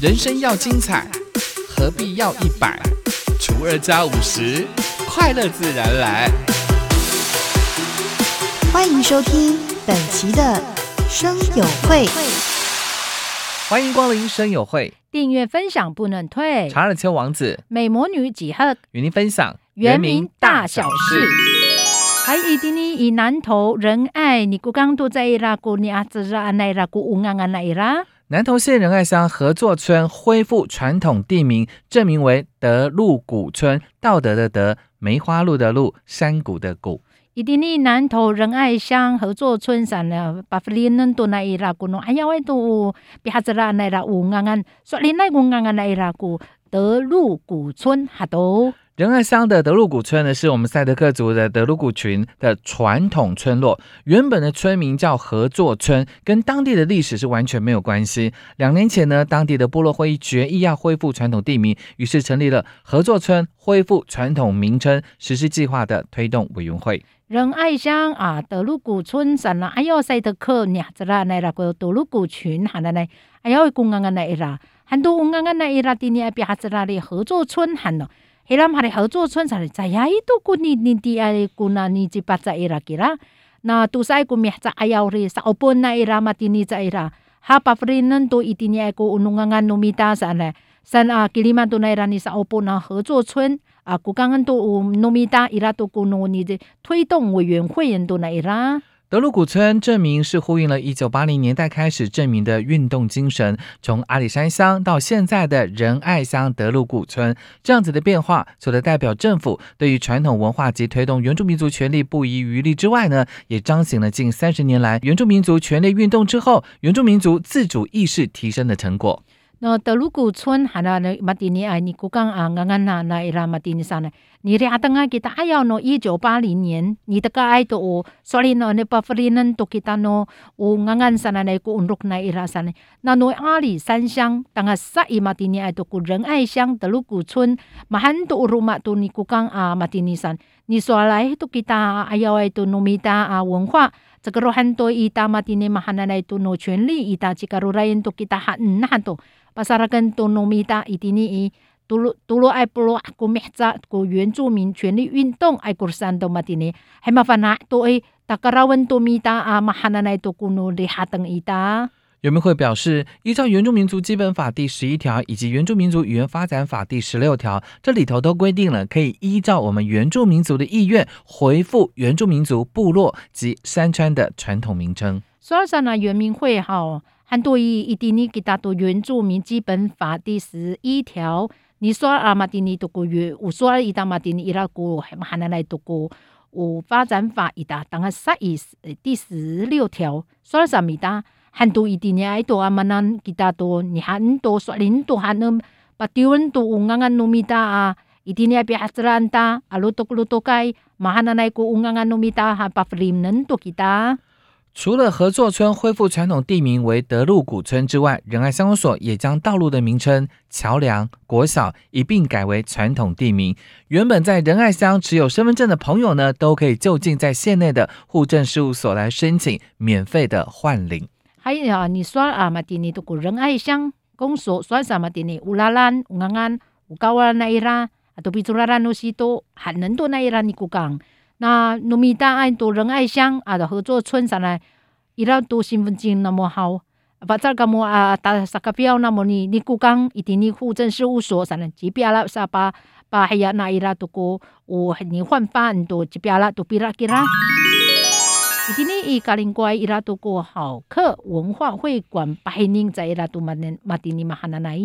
人生要精彩，何必要一百除二加五十，快乐自然来。欢迎收听本期的生友会，欢迎光临生友会，订阅分享不能退。查尔丘王子美魔女几何与您分享原名大小事。还一定呢，以南投仁爱，你古刚都在伊拉古尼阿兹拉安奈拉古乌安安奈伊拉。南投县仁爱乡合作村恢复传统地名，证明为德禄谷村，道德的德，梅花鹿的鹿，山谷的谷。一定呢，南投仁爱乡合作村上呢，巴弗里嫩多奈伊拉古诺，哎呀喂都比哈子拉奈拉乌安安，说林奈乌安安奈伊拉古德禄谷村哈都。仁爱乡的德鲁古村呢，是我们赛德克族的德鲁古群的传统村落。原本的村名叫合作村，跟当地的历史是完全没有关系。两年前呢，当地的部落会议决议要恢复传统地名，于是成立了合作村恢复传统名称实施计划的推动委员会。仁爱乡啊，德鲁古村上啦，哎呦，赛德克伢子啦，来啦个德鲁古群，喊的来，哎呦，公安安来啦，很多公安安来啦，今年阿边哈子啦的合作村喊咯。伊拉嘛的合作村才在呀，伊都古你你第爱古那你只巴在伊拉给啦，那都是爱古咩在哎呀哩，sa opon na ira mati ni za ira. Ha pa frinan to itini ai ko unungangan nomita sa le. San a kiliman to na ira ni sa opon na 合作村啊，古刚刚都 nomita ira to 古诺你的推动委员会人都那 ira。 德鲁古村证明是呼应了1980年代开始证明的运动精神，从阿里山乡到现在的仁爱乡德鲁古村，这样子的变化，除了代表政府对于传统文化及推动原住民族权利不遗余力之外呢，也彰显了近三十年来原住民族权利运动之后，原住民族自主意识提升的成果。那德鲁古村还那那马蒂尼哎，你古刚啊，刚刚那那伊拉马蒂尼上呢？你俩等下给他哎呀，喏，一九八零年，你的个爱都哦，所以呢，那巴弗里嫩都给他喏，我刚刚上来那个温柔那伊拉上呢，那喏阿里山乡，当下萨伊马蒂尼爱都古仁爱乡德鲁古村，马汉都乌马都你古刚啊马蒂尼上，你说来都给他哎呀，爱都努米达啊文化。这个罗汉多伊达马蒂尼马汉那来都诺权利伊达，这个罗来人都给他喊那都。独罗独罗爱布罗阿古咩扎古原住民权利运动爱国山多嘛的呢，还麻烦啊，多诶，大家拉文多米达啊，马哈那奈多古努里哈登伊达。原民会表示，依照《原住民族基本法》第十一条以及《原住民族语言发展法》第十六条，这里头都规定了，可以依照我们原住民族的意愿，回复原住民族部落及山川的传统名称。所以说呢，原民会哈，很多伊一定你给他读《原住民基本法》第十一条。你说阿玛蒂尼读过原，我说伊达马蒂尼伊拉古还还能来读过，我发展法伊达当个十一第十六条，说了什么哒？很多伊蒂尼爱读阿玛南给他多，你很多说林多还能把丢人读乌安安努米达啊，伊蒂尼阿比哈兹兰达阿鲁多鲁多盖，马哈那来古乌安安努米达哈巴弗林能读给他。除了合作村恢复传统地名为德禄古村之外，仁爱乡公所也将道路的名称、桥梁、国小一并改为传统地名。原本在仁爱乡持有身份证的朋友呢，都可以就近在县内的户政事务所来申请免费的换领。还有啊，你刷啊嘛，丁尼都过仁爱乡公所算什么丁尼乌拉兰、乌安安、乌高瓦那伊拉，啊都比乌拉兰诺西多，还能多那伊拉尼古港。那农民大爱多仁爱乡啊的合作村上来，伊拉多身份证那么好，把这个么啊打啥个表那么你你故讲一定你户政事务所上来，这边啦啥把把还呀那伊拉都过，我你换饭都这边啦都比拉给啦。一定你伊家林乖伊拉都过好客文化会馆百年在伊拉都马年马丁尼嘛哈那奈。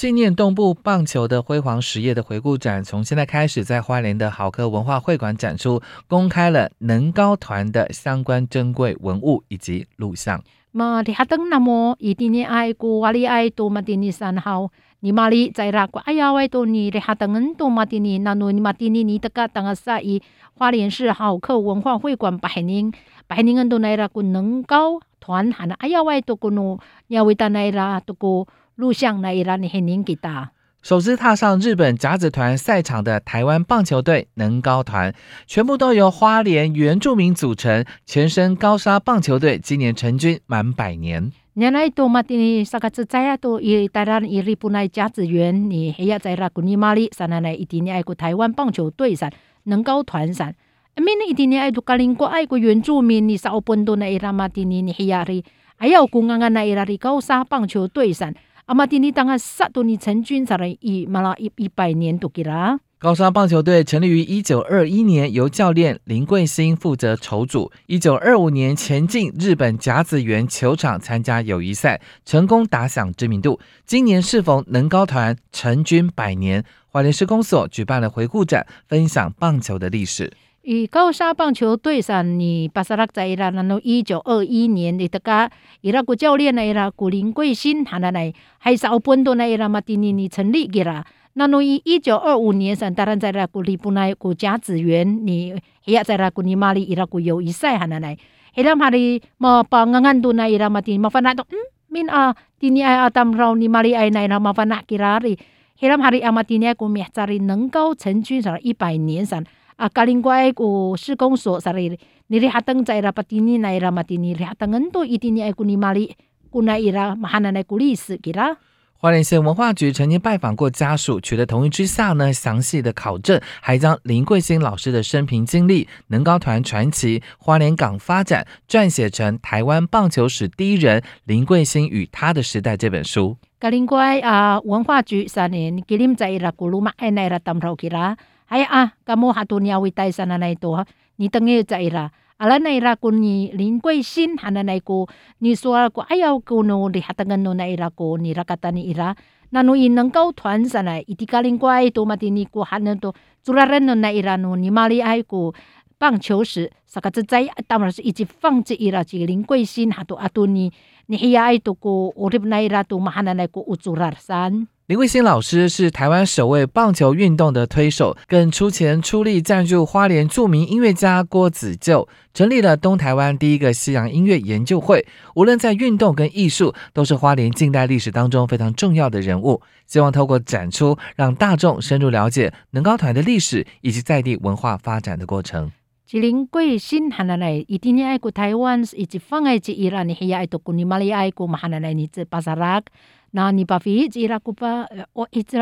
纪念东部棒球的辉煌实业的回顾展，从现在开始在花莲的好客文化会馆展出，公开了能高团的相关珍贵文物以及录像。嘛，你哈登那么一定你爱过瓦里爱多马丁尼三号，你马里在拉过哎呀喂多你你哈登多马丁尼那诺你马丁尼你得个当个啥伊花莲市好客文化会馆百年百年人都来拉过能高团喊哎呀喂多过诺，你要为他来拉多过。录像来伊拉尼很宁给他。首次踏上日本甲子团赛场的台湾棒球队能高团，全部都由花莲原住民组成，前身高沙棒球队今年成军满百年。原来都嘛的萨个子在亚多伊台湾伊日本来甲子园，你黑呀在拉古尼玛里，三奶奶一定爱过台湾棒球队噻能高团上。明年一定爱多格林国爱过原住民，你少本多奈伊拉马蒂尼你黑呀哩，还要古安安那伊拉哩高沙棒球队上。阿马蒂尼当然杀到你成军才来一马拉一一百年都给啦。高沙棒球队成立于一九二一年，由教练林桂兴负责筹组。一九二五年前进日本甲子园球场参加友谊赛，成功打响知名度。今年适逢能高团成军百年，华联施工所举办了回顾展，分享棒球的历史。以高沙棒球队上，你巴萨拉在伊拉那诺一九二一年，你得个伊拉个教练呢伊拉古林贵新，他那来还是奥本多呢伊拉马蒂尼尼成立给啦。那诺伊一九二五年上，当然在那古里布奈古甲子园，你也在那古尼马里伊拉古友谊赛哈那来。伊拉马里嘛 pangangan tu na ira mati mafana to min a tini ai atam rau ni mali ai na ira mafana kirari hiram hari amati ni aku mihcari 能够成军上一百年上。啊，格林怪个施工所啥哩？你哩哈登在啦，把蒂尼那伊拉嘛蒂尼哩哈登很多一定你爱古尼玛里，古那伊拉嘛哈那来古历史给啦。花莲县文化局曾经拜访过家属，取得同意之下呢，详细的考证，还将林桂兴老师的生平经历、能高团传奇、花莲港发展撰写成《台湾棒球史第一人林桂兴与他的时代》这本书。格林怪啊，文化局三年，吉林在伊拉古鲁马爱奈拉当头去啦。哎啊，噶莫哈多尼亚为带上那来多，你等于在啦。阿拉那拉古你林桂新哈那来过，你说过哎呀，古努里哈登个努那拉过，你拉卡达尼伊拉，那努伊能够团上来，伊迪卡林怪多嘛的你过哈那多，主拉人努那伊拉努你马里爱过棒球时，啥个子在当然是一直放置伊拉这个林桂新哈多阿多尼，你嘿呀爱多过，我这那伊拉多嘛哈那来过乌主拉山。林慧欣老师是台湾首位棒球运动的推手，更出钱出力赞助花莲著名音乐家郭子旧，成立了东台湾第一个西洋音乐研究会。无论在运动跟艺术，都是花莲近代历史当中非常重要的人物。希望透过展出，让大众深入了解能高团的历史以及在地文化发展的过程。吉林贵新喊来来，一定要爱过台湾，以及放爱吉伊拉，你还要爱多古尼马里。爱过嘛喊来来，你这巴萨拉。那你把飞机拉古巴，我一直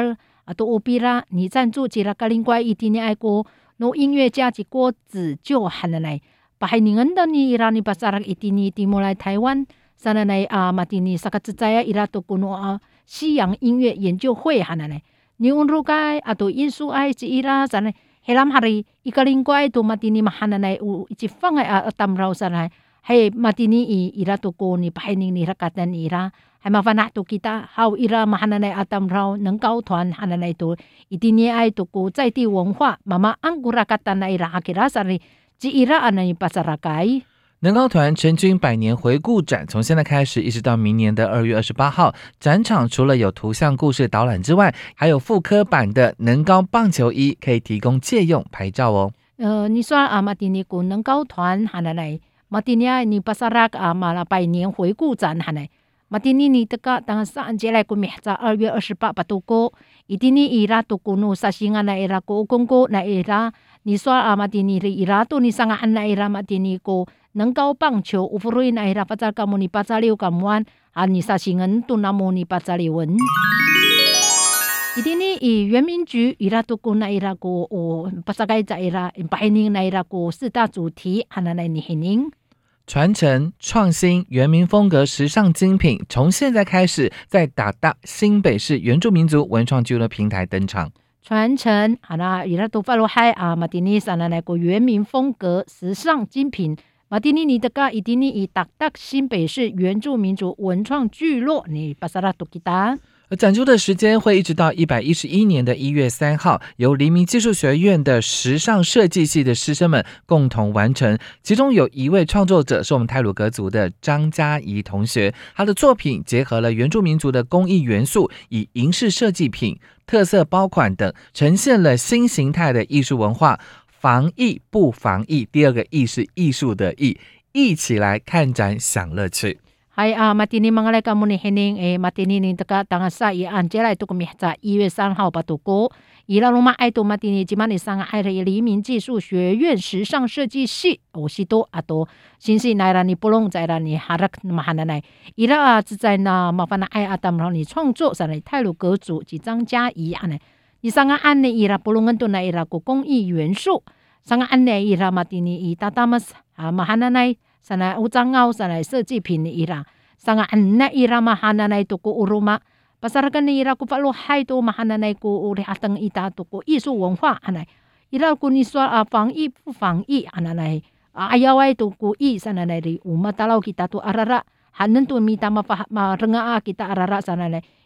啊都我比啦，你赞助吉拉格林怪一定要爱过，那音乐家及郭子就喊来来，把海宁恩的你伊拉你把萨拉一定一定莫来台湾，上来来啊马蒂尼萨克自在啊伊拉都古诺啊西洋音乐研究会喊来来，你问如该啊都因素爱吉伊拉上来。helam hari ikaling ko ay tu matini mahananay u ichifang ay atam raw saray hay matini i ira to ko ni pahining ni rakatan ira hay mafana to kita how ira mahananay atam raw nang kao tuan hananay to itini ay to ko zai ti wong hua mama ang kurakatan na ira hakira saray ji ira anay pasarakai 能高团成军百年回顾展从现在开始一直到明年的二月二十八号，展场除了有图像故事导览之外，还有复刻版的能高棒球衣可以提供借用拍照哦。呃，你说阿马蒂尼古能高团喊来来，马蒂尼亚你巴萨拉阿马拉百年回顾展喊来，马蒂尼尼这个当上节来古米在二月二十八巴度过，伊蒂尼伊拉度古努萨西安来伊拉古公过来伊拉，你说阿马蒂尼伊拉度你上安来伊拉马蒂尼古。能高棒球，乌弗瑞奈拉巴扎卡莫尼巴扎六港湾，阿尼萨西恩杜纳莫尼巴扎里文。一定呢，以原民局伊拉都古那伊拉个哦，巴扎盖在伊拉，白宁那伊拉个四大主题，哈那来尼黑宁。传承、创新、原民风格、时尚精品，从现在开始在打大新北市原住民族文创俱乐平台登场。传承，哈那伊拉都发罗海啊，马蒂尼萨那来个原民风格、时尚精品。马蒂尼尼的嘎伊蒂尼以达达新北市原住民族文创聚落，你巴萨拉多吉达。而展出的时间会一直到一百一十一年的一月三号，由黎明技术学院的时尚设计系的师生们共同完成。其中有一位创作者是我们泰鲁格族的张嘉怡同学，他的作品结合了原住民族的工艺元素，以银饰设计品、特色包款等，呈现了新形态的艺术文化。防疫不防疫，第二个“疫”是艺术的“疫”，一起来看展享乐趣。还啊，马蒂尼芒来甘姆尼黑宁诶，马蒂尼尼这个当个啥也按接来都个名字，一月三号把度过。伊拉罗马爱多马蒂尼吉马尼桑爱的黎明技术学院时尚设计系，我是多阿多，新西奈拉尼布隆在拉尼哈拉克马哈奈奈，伊拉啊只在那麻烦那爱阿达姆尼创作上来泰鲁格族及张嘉怡安尼，伊桑个安尼伊拉布隆恩多奈伊拉个工艺元素，桑个安尼伊拉马蒂尼伊达达马斯啊马哈奈奈。sana utangau sana seji pini ira sanga anna ira mahana nai tuku uruma pasarakan ni ira ku palo hai to mahana nai ku uri atang ita tuku isu 文化 anai ira ku ni swa a fang i pu fang i ananai ayawai tuku i sana nai ri uma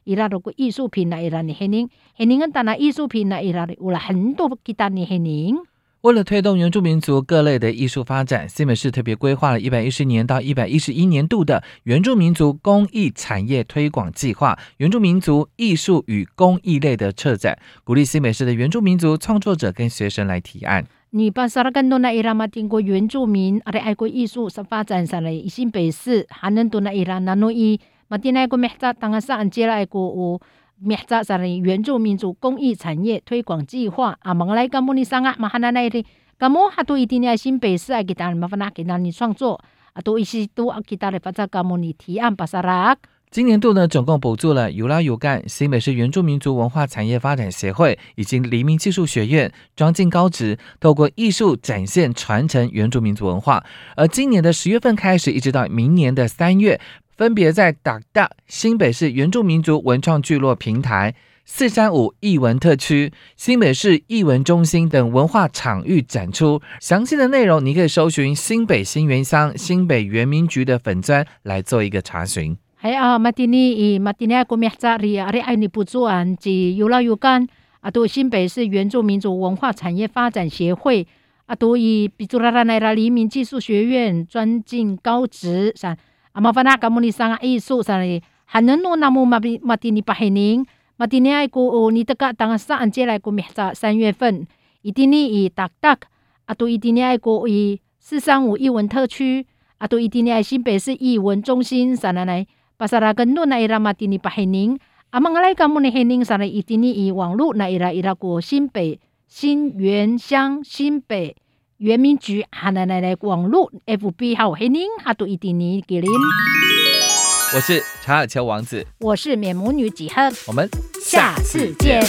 伊拉如果艺术品来伊拉的黑人，黑人跟当然艺术品来伊拉的，有了很多其他的黑人。为了推动原住民族各类的艺术发展，西美市特别规划了一百一十年到一百一十一年度的原住民族工艺产业推广计划，原住民族艺术与工艺类的策展，鼓励西美市的原住民族创作者跟学生来提案。你把萨拉干多那伊拉嘛，经过原住民阿的爱国艺术是发展上来，新北市还能多那伊拉那诺伊。嘛丁爱国咩子当个上接来过有。缅扎萨的原住民族公益产业推广计划啊，忙来干莫尼桑啊，马哈那那的，干木哈都一定要新北市啊，给他麻烦那给他你创作啊，都一些都啊给他的发在干木尼提案巴萨拉。今年度呢，总共补助了有拉有干新北市原住民族文化产业发展协会以及黎明技术学院庄敬高职，透过艺术展现传承原住民族文化。而今年的十月份开始，一直到明年的三月。分别在达大新北市原住民族文创聚落平台、四三五艺文特区、新北市艺文中心等文化场域展出。详细的内容，你可以搜寻新北新原乡新北原民局的粉砖来做一个查询。还啊，马蒂尼马蒂尼阿国米扎里阿里爱尼不做安及有老有干啊，都新北市原住民族文化产业发展协会啊，都以比朱拉拉奈拉黎明技术学院专进高职上。阿玛法纳卡姆尼桑艺术上哩，还能诺那么马比马蒂尼巴黑宁，马蒂尼爱古哦，你这个当个上接来古米在三月份，伊蒂尼以达达，阿都伊蒂尼爱古以四三五艺文特区，阿都伊蒂尼爱新北市艺文中心上来来，巴萨拉根诺那伊拉马蒂尼巴黑宁，阿玛来卡姆尼黑宁上来伊蒂尼以网络那伊拉伊拉古新北新园乡新北。原民局哈奶奶奶网络 FB 还有黑宁哈都一定你给您。我是查尔乔王子，我是美魔女几何，我们下次见。